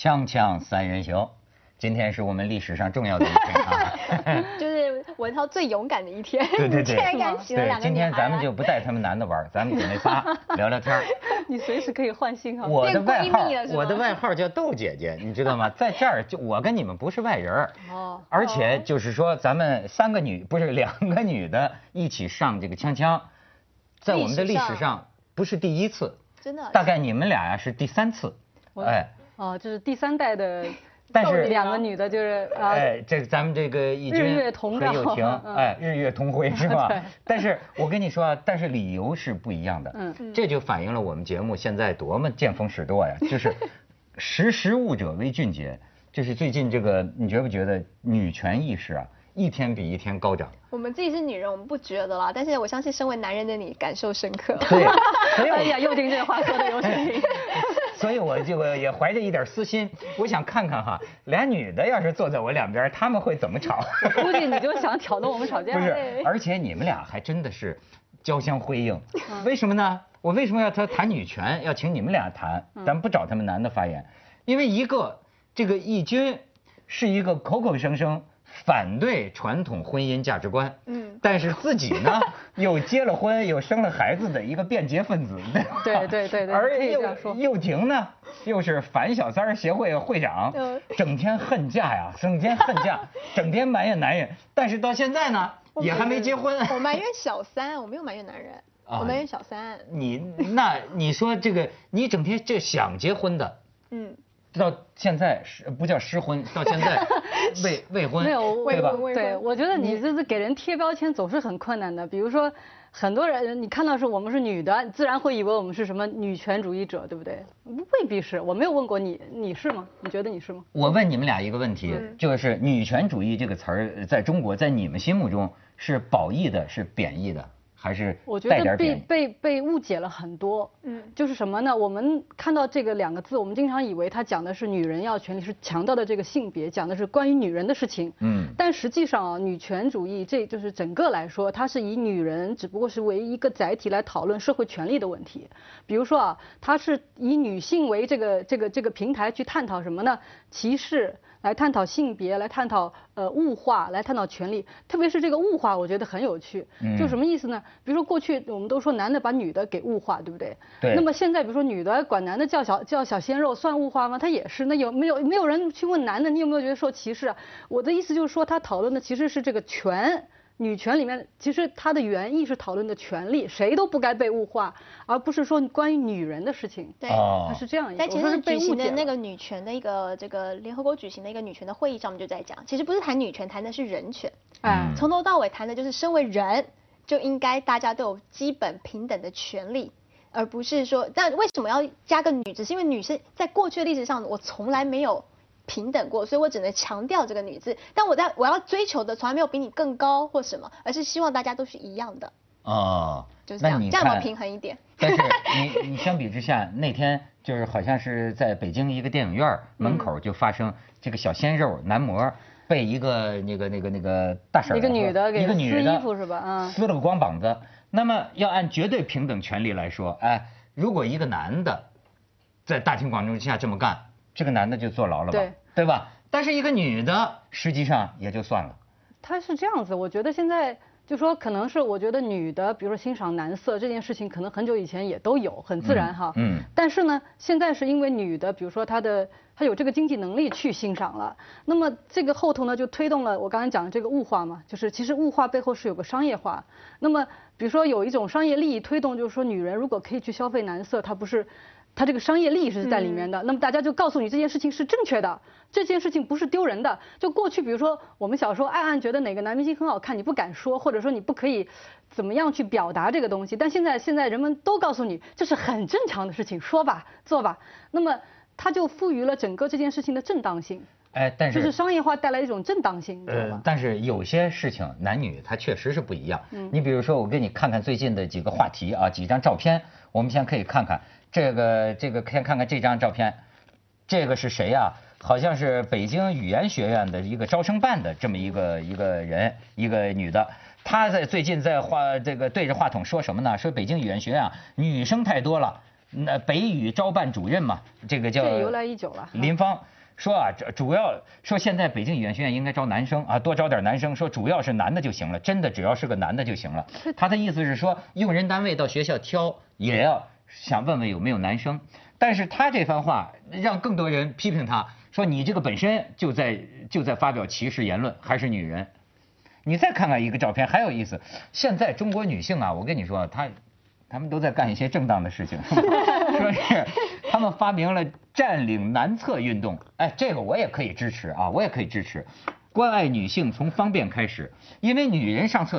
锵锵三人行，今天是我们历史上重要的一天啊！就是文涛最勇敢的一天，对对对，竟然敢请了两，个今天咱们就不带他们男的玩，咱们姐妹仨聊聊天儿。你随时可以换信号。我的外号我的外号叫豆姐姐，你知道吗？在这儿就我跟你们不是外人儿，哦，而且就是说咱们三个女不是两个女的一起上这个锵锵，在我们的历历史上不是第一次，真的大概你们俩呀是第三次，哎。哦，就是第三代的，但是两个女的，就是啊，哎，这个咱们这个义军日月同照和友情，嗯 哎，日月同辉 是吧对？但是我跟你说啊，但是理由是不一样的，嗯这就反映了我们节目现在多么见风使舵呀，就是识时务者为俊杰，就是最近这个，你觉不觉得女权意识啊，一天比一天高涨？我们自己是女人，我们不觉得了，但是我相信身为男人的你感受深刻。对，哎呀，又听这话说的有水平。所以我就也怀着一点私心，我想看看哈，俩女的要是坐在我两边，她们会怎么吵？估计你就想挑动我们吵架。不是，而且你们俩还真的是交相辉映，为什么呢？我为什么要他谈女权，要请你们俩谈，咱们不找他们男的发言，因为一个这个义军是一个口口声声反对传统婚姻价值观，嗯但是自己呢 又结了婚又生了孩子的一个便捷分子，对吧？对对对又又婷呢又是反小三儿协会会长嗯，整天恨嫁呀，整天恨嫁，整天埋怨男人，但是到现在呢也还没结婚。我埋怨小三，我没有埋怨男人，啊我埋怨小三。你那你说这个，你整天这想结婚的，嗯，到现在是不叫失婚，到现在 未未婚，没有对吧？未婚对，我觉得你这是给人贴标签总是很困难的。比如说，很多人你看到是我们是女的，自然会以为我们是什么女权主义者，对不对？未必是。我没有问过你，你是吗？你觉得你是吗？我问你们俩一个问题，嗯就是女权主义这个词儿在中国，在你们心目中是褒义的，是贬义的，还是我觉得被？被被误解了很多。嗯就是什么呢？我们看到这个两个字，我们经常以为它讲的是女人要权利，是强调的这个性别，讲的是关于女人的事情。嗯但实际上啊，女权主义这就是整个来说，它是以女人只不过是为一个载体来讨论社会权利的问题。比如说啊，它是以女性为这个这个这个平台去探讨什么呢？歧视。来探讨性别，来探讨呃物化，来探讨权利，特别是这个物化，我觉得很有趣。嗯就什么意思呢？比如说过去我们都说男的把女的给物化，对不对？对那么现在比如说女的管男的叫小叫小鲜肉，算物化吗？他也是。那有没有没有人去问男的，你有没有觉得受歧视啊？我的意思就是说，他讨论的其实是这个权。女权里面，其实它的原意是讨论的权利，谁都不该被物化，而不是说关于女人的事情。对。哦它是这样一个。在前阵子我说是被举行的那误解了个女权的一个这个联合国举行的一个女权的会议上，我们就在讲，其实不是谈女权，谈的是人权。哎嗯从头到尾谈的就是身为人就应该大家都有基本平等的权利，而不是说，但为什么要加个女？字是因为女生在过去的历史上，我从来没有平等过，所以我只能强调这个女字。但我在我要追求的从来没有比你更高或什么，而是希望大家都是一样的，哦，就是这样，这样平衡一点？但是 你你相比之下，那天就是好像是在北京一个电影院门口就发生这个小鲜肉男模被一个那个那个那个大婶儿一个女的给一个女的撕衣服是吧啊撕了个光膀子。那么要按绝对平等权利来说，哎，如果一个男的在大庭广众之下这么干，这个男的就坐牢了吧？对对吧？但是一个女的实际上也就算了。他是这样子，我觉得现在就说可能是我觉得女的，比如说欣赏男色这件事情，可能很久以前也都有，很自然哈。嗯嗯但是呢，现在是因为女的，比如说她的她有这个经济能力去欣赏了，那么这个后头呢就推动了我刚才讲的这个物化嘛，就是其实物化背后是有个商业化。那么比如说有一种商业利益推动，就是说女人如果可以去消费男色，她不是。她这个商业利益是在里面的，那么大家就告诉你这件事情是正确的，这件事情不是丢人的。就过去，比如说我们小时候暗暗觉得哪个男明星很好看，你不敢说，或者说你不可以怎么样去表达这个东西。但现在现在人们都告诉你，这是很正常的事情，说吧，做吧。那么它就赋予了整个这件事情的正当性，哎，但是就是商业化带来一种正当性，你知道吧，？呃但是有些事情男女它确实是不一样。嗯你比如说，我给你看看最近的几个话题啊，几张照片，我们先可以看看这个这个，先看看这张照片，这个是谁呀、好像是北京语言学院的一个招生办的这么一个一个人，一个女的。她在最近在话这个对着话筒说什么呢？说北京语言学院啊，女生太多了，那北语招办主任嘛，这个叫这由来已久了林芳说啊，主主要说现在北京语言学院应该招男生啊，多招点男生，说主要是男的就行了，真的只要是个男的就行了。他的意思是说，用人单位到学校挑也要想问问有没有男生，但是他这番话让更多人批评他，说你这个本身就在就在发表歧视言论，还是女人。你再看看一个照片，还有意思。现在中国女性啊，我跟你说，她她们都在干一些正当的事情，说是他们发明了占领男厕运动。哎，这个我也可以支持啊，我也可以支持。关爱女性从方便开始，因为女人上厕所。